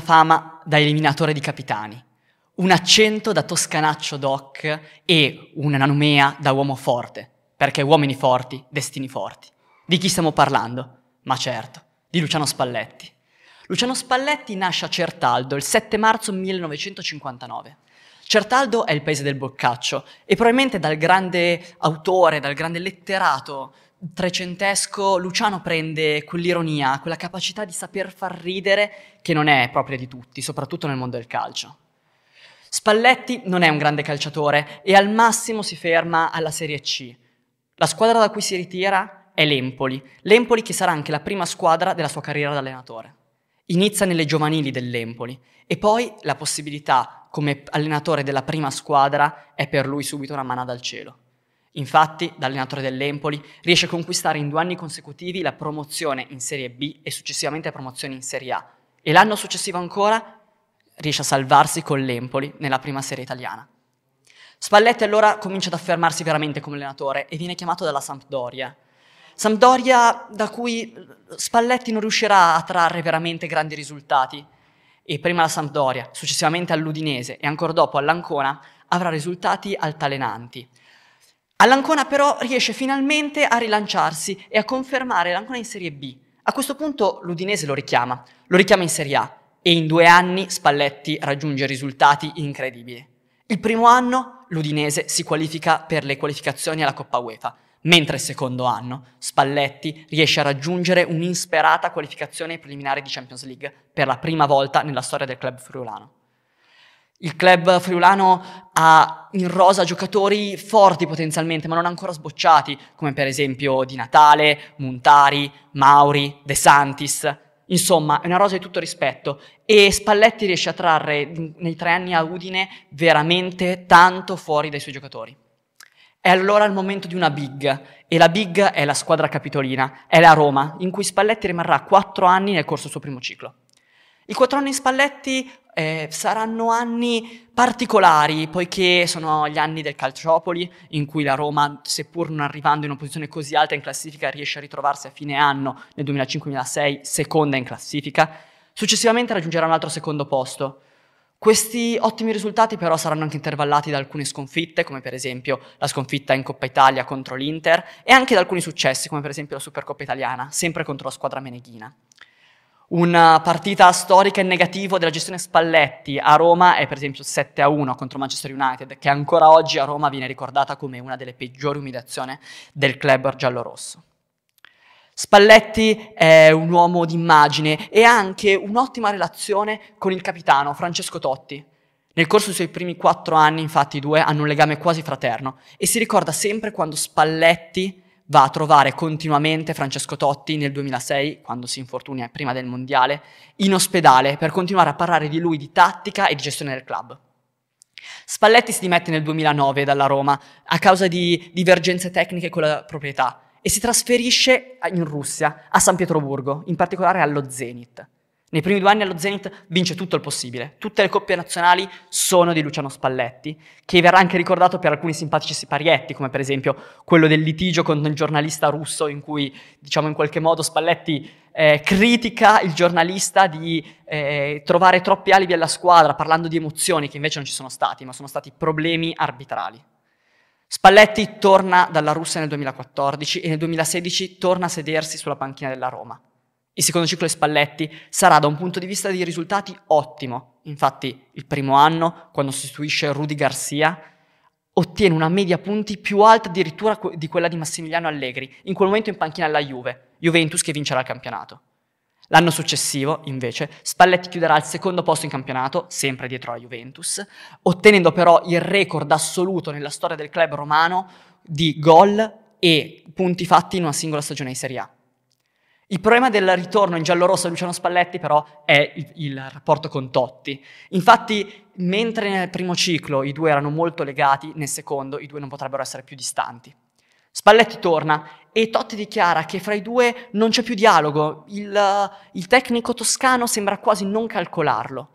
fama da eliminatore di capitani, un accento da toscanaccio doc e una nomea da uomo forte, perché uomini forti, destini forti. Di chi stiamo parlando? Ma certo, di Luciano Spalletti. Luciano Spalletti nasce a Certaldo il 7 marzo 1959. Certaldo è il paese del boccaccio e probabilmente dal grande autore, dal grande letterato trecentesco, Luciano prende quell'ironia, quella capacità di saper far ridere che non è propria di tutti, soprattutto nel mondo del calcio. Spalletti non è un grande calciatore e al massimo si ferma alla Serie C. La squadra da cui si ritira è l'Empoli, l'Empoli che sarà anche la prima squadra della sua carriera da allenatore. Inizia nelle giovanili dell'Empoli e poi la possibilità come allenatore della prima squadra è per lui subito una mano dal cielo. Infatti, da allenatore dell'Empoli, riesce a conquistare in due anni consecutivi la promozione in Serie B e successivamente la promozione in Serie A. E l'anno successivo ancora riesce a salvarsi con l'Empoli nella prima serie italiana. Spalletti allora comincia ad affermarsi veramente come allenatore e viene chiamato dalla Sampdoria. Sampdoria da cui Spalletti non riuscirà a trarre veramente grandi risultati, e prima la Sampdoria, successivamente all'Udinese e ancora dopo all'Ancona, avrà risultati altalenanti. All'Ancona però riesce finalmente a rilanciarsi e a confermare l'Ancona in Serie B. A questo punto l'Udinese lo richiama, lo richiama in Serie A e in due anni Spalletti raggiunge risultati incredibili. Il primo anno l'Udinese si qualifica per le qualificazioni alla Coppa UEFA, mentre il secondo anno Spalletti riesce a raggiungere un'insperata qualificazione ai preliminari di Champions League per la prima volta nella storia del club friulano. Il club friulano ha in rosa giocatori forti potenzialmente, ma non ancora sbocciati, come per esempio Di Natale, Montari, Mauri, De Santis. Insomma, è una rosa di tutto rispetto e Spalletti riesce a trarre nei tre anni a Udine veramente tanto fuori dai suoi giocatori. È allora il momento di una big, e la big è la squadra capitolina, è la Roma, in cui Spalletti rimarrà quattro anni nel corso del suo primo ciclo. I quattro anni in Spalletti eh, saranno anni particolari, poiché sono gli anni del Calciopoli, in cui la Roma, seppur non arrivando in una posizione così alta in classifica, riesce a ritrovarsi a fine anno, nel 2005-2006, seconda in classifica. Successivamente raggiungerà un altro secondo posto. Questi ottimi risultati però saranno anche intervallati da alcune sconfitte, come per esempio la sconfitta in Coppa Italia contro l'Inter, e anche da alcuni successi, come per esempio la Supercoppa Italiana, sempre contro la squadra meneghina. Una partita storica in negativo della gestione Spalletti a Roma è per esempio 7-1 contro Manchester United, che ancora oggi a Roma viene ricordata come una delle peggiori umiliazioni del club giallorosso. Spalletti è un uomo d'immagine e ha anche un'ottima relazione con il capitano Francesco Totti. Nel corso dei suoi primi quattro anni, infatti, i due hanno un legame quasi fraterno e si ricorda sempre quando Spalletti va a trovare continuamente Francesco Totti nel 2006, quando si infortuna prima del mondiale, in ospedale per continuare a parlare di lui, di tattica e di gestione del club. Spalletti si dimette nel 2009 dalla Roma a causa di divergenze tecniche con la proprietà e si trasferisce in Russia, a San Pietroburgo, in particolare allo Zenit. Nei primi due anni allo Zenit vince tutto il possibile. Tutte le coppie nazionali sono di Luciano Spalletti, che verrà anche ricordato per alcuni simpatici siparietti, come per esempio quello del litigio con un giornalista russo in cui, diciamo in qualche modo, Spalletti eh, critica il giornalista di eh, trovare troppi alibi alla squadra, parlando di emozioni che invece non ci sono stati, ma sono stati problemi arbitrali. Spalletti torna dalla Russia nel 2014 e nel 2016 torna a sedersi sulla panchina della Roma. Il secondo ciclo di Spalletti sarà da un punto di vista dei risultati ottimo. Infatti il primo anno, quando sostituisce Rudy Garcia, ottiene una media punti più alta addirittura di quella di Massimiliano Allegri, in quel momento in panchina alla Juve, Juventus che vincerà il campionato. L'anno successivo, invece, Spalletti chiuderà al secondo posto in campionato, sempre dietro alla Juventus, ottenendo però il record assoluto nella storia del club romano di gol e punti fatti in una singola stagione di Serie A. Il problema del ritorno in giallo-rosso a Luciano Spalletti però è il, il, rapporto con Totti. Infatti, mentre nel primo ciclo i due erano molto legati, nel secondo i due non potrebbero essere più distanti. Spalletti torna e Totti dichiara che fra i due non c'è più dialogo, il, il tecnico toscano sembra quasi non calcolarlo.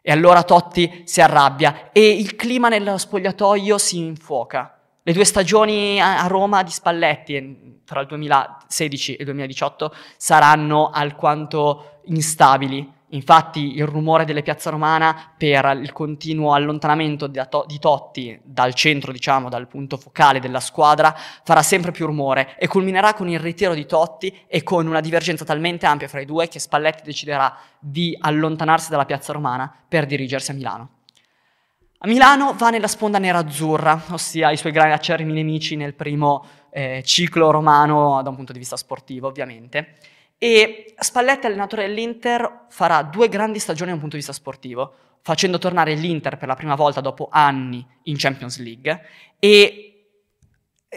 E allora Totti si arrabbia e il clima nello spogliatoio si infuoca. Le due stagioni a Roma di Spalletti, tra il 2016 e il 2018, saranno alquanto instabili. Infatti il rumore delle piazza romana per il continuo allontanamento di, di Totti dal centro, diciamo, dal punto focale della squadra, farà sempre più rumore e culminerà con il ritiro di Totti e con una divergenza talmente ampia fra i due che Spalletti deciderà di allontanarsi dalla piazza romana per dirigersi a Milano. A Milano va nella sponda nera-azzurra, ossia i suoi grandi acerrimi nemici nel primo eh, ciclo romano da un punto di vista sportivo, ovviamente. E Spalletti, allenatore dell'Inter, farà due grandi stagioni da un punto di vista sportivo, facendo tornare l'Inter per la prima volta dopo anni in Champions League e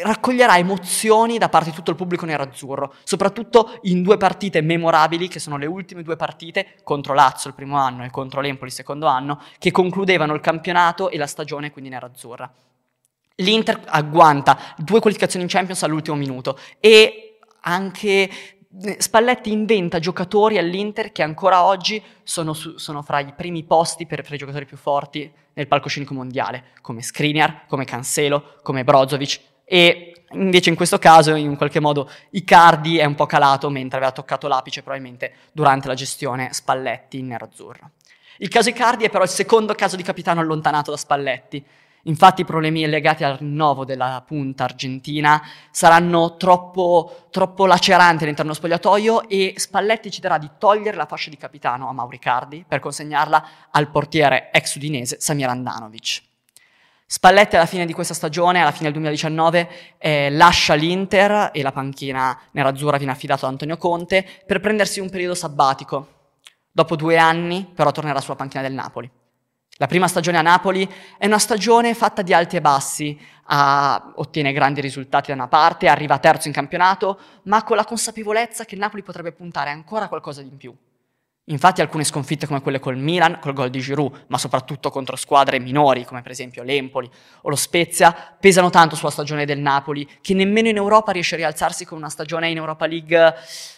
raccoglierà emozioni da parte di tutto il pubblico nerazzurro, soprattutto in due partite memorabili, che sono le ultime due partite contro Lazio il primo anno e contro l'Empoli il secondo anno, che concludevano il campionato e la stagione quindi nerazzurra. L'Inter agguanta due qualificazioni in Champions all'ultimo minuto e anche Spalletti inventa giocatori all'Inter che ancora oggi sono, su, sono fra i primi posti per, per, i giocatori più forti nel palcoscenico mondiale, come Skriniar, come Cancelo, come Brozovic e invece in questo caso in qualche modo Icardi è un po' calato mentre aveva toccato l'apice probabilmente durante la gestione Spalletti in nero-azzurro. Il caso Icardi è però il secondo caso di capitano allontanato da Spalletti. Infatti i problemi legati al rinnovo della punta argentina saranno troppo, troppo laceranti all'interno dello spogliatoio e Spalletti deciderà di togliere la fascia di capitano a Mauricardi per consegnarla al portiere ex udinese Samir Andanovic. Spalletti alla fine di questa stagione, alla fine del 2019, eh, lascia l'Inter e la panchina nerazzurra viene affidata ad Antonio Conte per prendersi un periodo sabbatico. Dopo due anni però tornerà sulla panchina del Napoli. La prima stagione a Napoli è una stagione fatta di alti e bassi, ah, ottiene grandi risultati da una parte, arriva terzo in campionato, ma con la consapevolezza che il Napoli potrebbe puntare ancora qualcosa di in più. Infatti alcune sconfitte come quelle col Milan, col gol di Giroud, ma soprattutto contro squadre minori come per esempio l'Empoli o lo Spezia, pesano tanto sulla stagione del Napoli, che nemmeno in Europa riesce a rialzarsi con una stagione in Europa League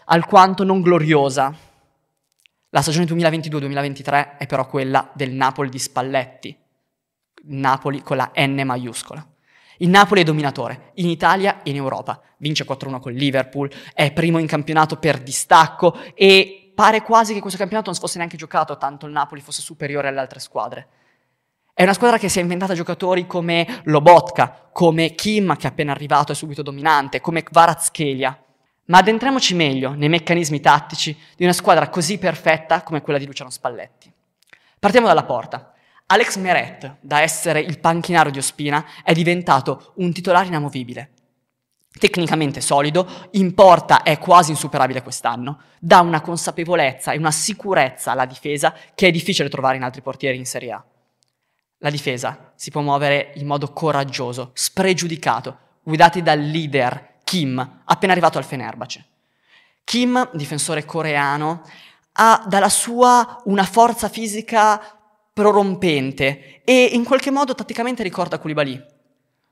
alquanto non gloriosa. La stagione 2022-2023 è però quella del Napoli di Spalletti, Napoli con la N maiuscola. Il Napoli è dominatore in Italia e in Europa, vince 4-1 con Liverpool, è primo in campionato per distacco e pare quasi che questo campionato non si fosse neanche giocato tanto il Napoli fosse superiore alle altre squadre. È una squadra che si è inventata giocatori come Lobotka, come Kim che è appena arrivato e subito dominante, come Kvaratskhelia. Ma addentriamoci meglio nei meccanismi tattici di una squadra così perfetta come quella di Luciano Spalletti. Partiamo dalla porta. Alex Meret, da essere il panchinario di Ospina, è diventato un titolare inamovibile. Tecnicamente solido, in porta è quasi insuperabile quest'anno, dà una consapevolezza e una sicurezza alla difesa che è difficile trovare in altri portieri in Serie A. La difesa si può muovere in modo coraggioso, spregiudicato, guidati dal leader Kim, appena arrivato al Fenerbahce. Kim, difensore coreano, ha dalla sua una forza fisica prorompente e in qualche modo tatticamente ricorda Koulibaly.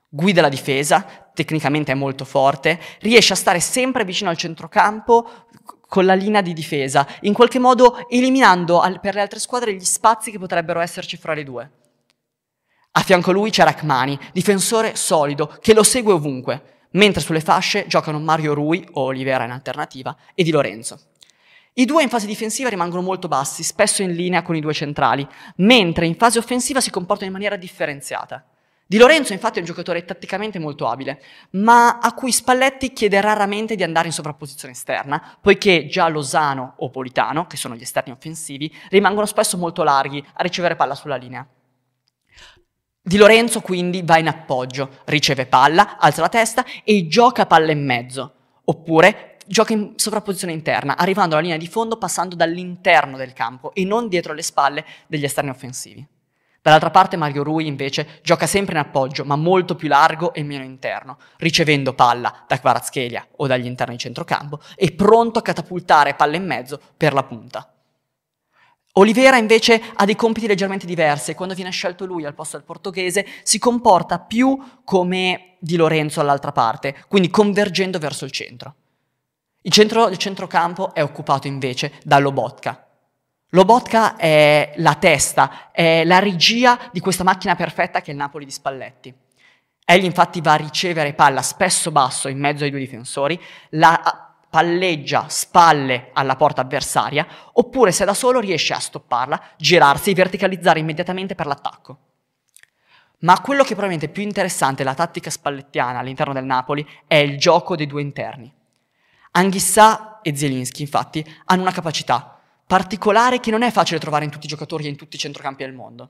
Guida la difesa, tecnicamente è molto forte, riesce a stare sempre vicino al centrocampo con la linea di difesa, in qualche modo eliminando per le altre squadre gli spazi che potrebbero esserci fra le due. A fianco a lui c'è Rachmani, difensore solido, che lo segue ovunque mentre sulle fasce giocano Mario Rui, o Olivera in alternativa, e Di Lorenzo. I due in fase difensiva rimangono molto bassi, spesso in linea con i due centrali, mentre in fase offensiva si comportano in maniera differenziata. Di Lorenzo infatti è un giocatore tatticamente molto abile, ma a cui Spalletti chiede raramente di andare in sovrapposizione esterna, poiché già Lozano o Politano, che sono gli esterni offensivi, rimangono spesso molto larghi a ricevere palla sulla linea. Di Lorenzo quindi va in appoggio, riceve palla, alza la testa e gioca palla in mezzo, oppure gioca in sovrapposizione interna, arrivando alla linea di fondo passando dall'interno del campo e non dietro le spalle degli esterni offensivi. Dall'altra parte Mario Rui invece gioca sempre in appoggio, ma molto più largo e meno interno, ricevendo palla da Kvaratskhelia o dagli interni di centrocampo e pronto a catapultare palla in mezzo per la punta. Olivera invece ha dei compiti leggermente diversi e quando viene scelto lui al posto del portoghese si comporta più come Di Lorenzo all'altra parte, quindi convergendo verso il centro. Il, centro, il centrocampo è occupato invece da Lobotka. Lobotka è la testa, è la regia di questa macchina perfetta che è il Napoli di Spalletti. Egli infatti va a ricevere palla spesso basso in mezzo ai due difensori, la palleggia spalle alla porta avversaria, oppure se da solo riesce a stopparla, girarsi e verticalizzare immediatamente per l'attacco. Ma quello che probabilmente è più interessante della tattica spallettiana all'interno del Napoli è il gioco dei due interni. Anghissà e Zielinski, infatti, hanno una capacità particolare che non è facile trovare in tutti i giocatori e in tutti i centrocampi del mondo.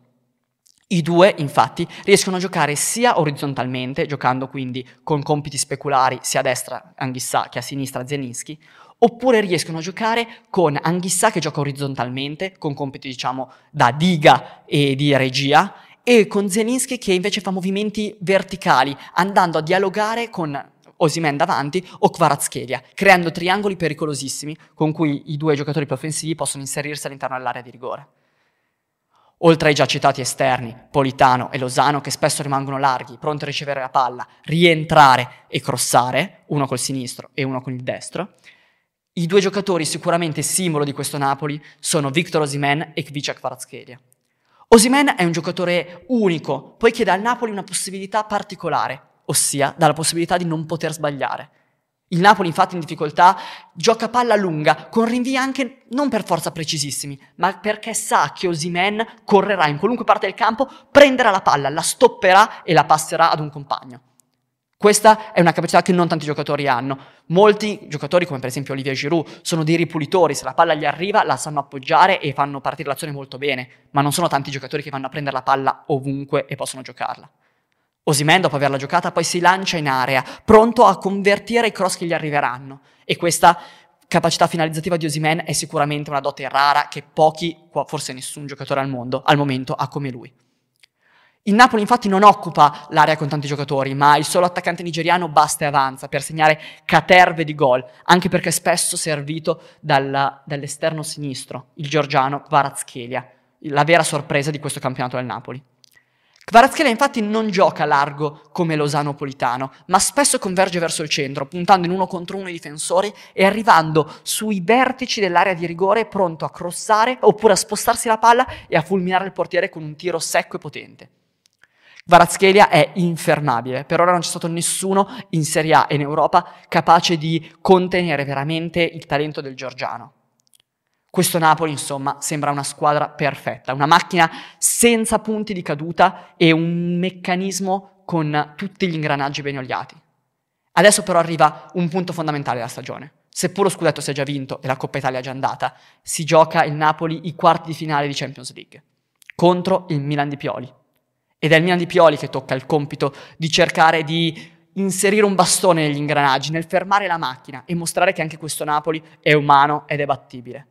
I due, infatti, riescono a giocare sia orizzontalmente, giocando quindi con compiti speculari sia a destra Anghissà che a sinistra Zielinski, oppure riescono a giocare con Anghissà che gioca orizzontalmente, con compiti diciamo da diga e di regia, e con Zelinski che invece fa movimenti verticali, andando a dialogare con Osimen davanti o Kvaratskhelia, creando triangoli pericolosissimi con cui i due giocatori più offensivi possono inserirsi all'interno dell'area di rigore. Oltre ai già citati esterni, Politano e Lozano, che spesso rimangono larghi, pronti a ricevere la palla, rientrare e crossare, uno col sinistro e uno con il destro, i due giocatori sicuramente simbolo di questo Napoli sono Victor Osimen e Kvicia Kvaratskhelia. Osimen è un giocatore unico, poiché dà al Napoli una possibilità particolare, ossia dà la possibilità di non poter sbagliare. Il Napoli, infatti, in difficoltà gioca palla lunga, con rinvii anche non per forza precisissimi, ma perché sa che Osimen correrà in qualunque parte del campo, prenderà la palla, la stopperà e la passerà ad un compagno. Questa è una capacità che non tanti giocatori hanno. Molti giocatori, come per esempio Olivier Giroud, sono dei ripulitori, se la palla gli arriva la sanno appoggiare e fanno partire l'azione molto bene, ma non sono tanti giocatori che vanno a prendere la palla ovunque e possono giocarla. Osimen, dopo averla giocata, poi si lancia in area, pronto a convertire i cross che gli arriveranno. E questa capacità finalizzativa di Osimen è sicuramente una dote rara che pochi, forse nessun giocatore al mondo, al momento ha come lui. Il Napoli infatti non occupa l'area con tanti giocatori, ma il solo attaccante nigeriano basta e avanza per segnare caterve di gol, anche perché è spesso servito dalla, dall'esterno sinistro, il georgiano Kvaratskhelia, la vera sorpresa di questo campionato del Napoli. Kvaratskhelia infatti non gioca largo come Lozano Politano, ma spesso converge verso il centro, puntando in uno contro uno i difensori e arrivando sui vertici dell'area di rigore pronto a crossare oppure a spostarsi la palla e a fulminare il portiere con un tiro secco e potente. Varazchelia è infermabile, per ora non c'è stato nessuno in Serie A e in Europa capace di contenere veramente il talento del Giorgiano. Questo Napoli, insomma, sembra una squadra perfetta, una macchina senza punti di caduta e un meccanismo con tutti gli ingranaggi ben oliati. Adesso però arriva un punto fondamentale della stagione. Seppur lo scudetto sia già vinto e la Coppa Italia è già andata, si gioca il Napoli i quarti di finale di Champions League contro il Milan di Pioli. Ed è il Milan di Pioli che tocca il compito di cercare di inserire un bastone negli ingranaggi, nel fermare la macchina e mostrare che anche questo Napoli è umano ed è battibile.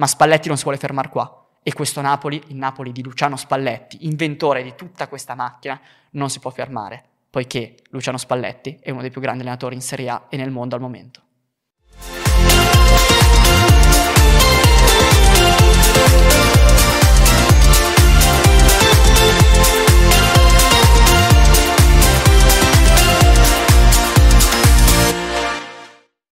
Ma Spalletti non si vuole fermare qua. E questo Napoli, il Napoli di Luciano Spalletti, inventore di tutta questa macchina, non si può fermare, poiché Luciano Spalletti è uno dei più grandi allenatori in Serie A e nel mondo al momento.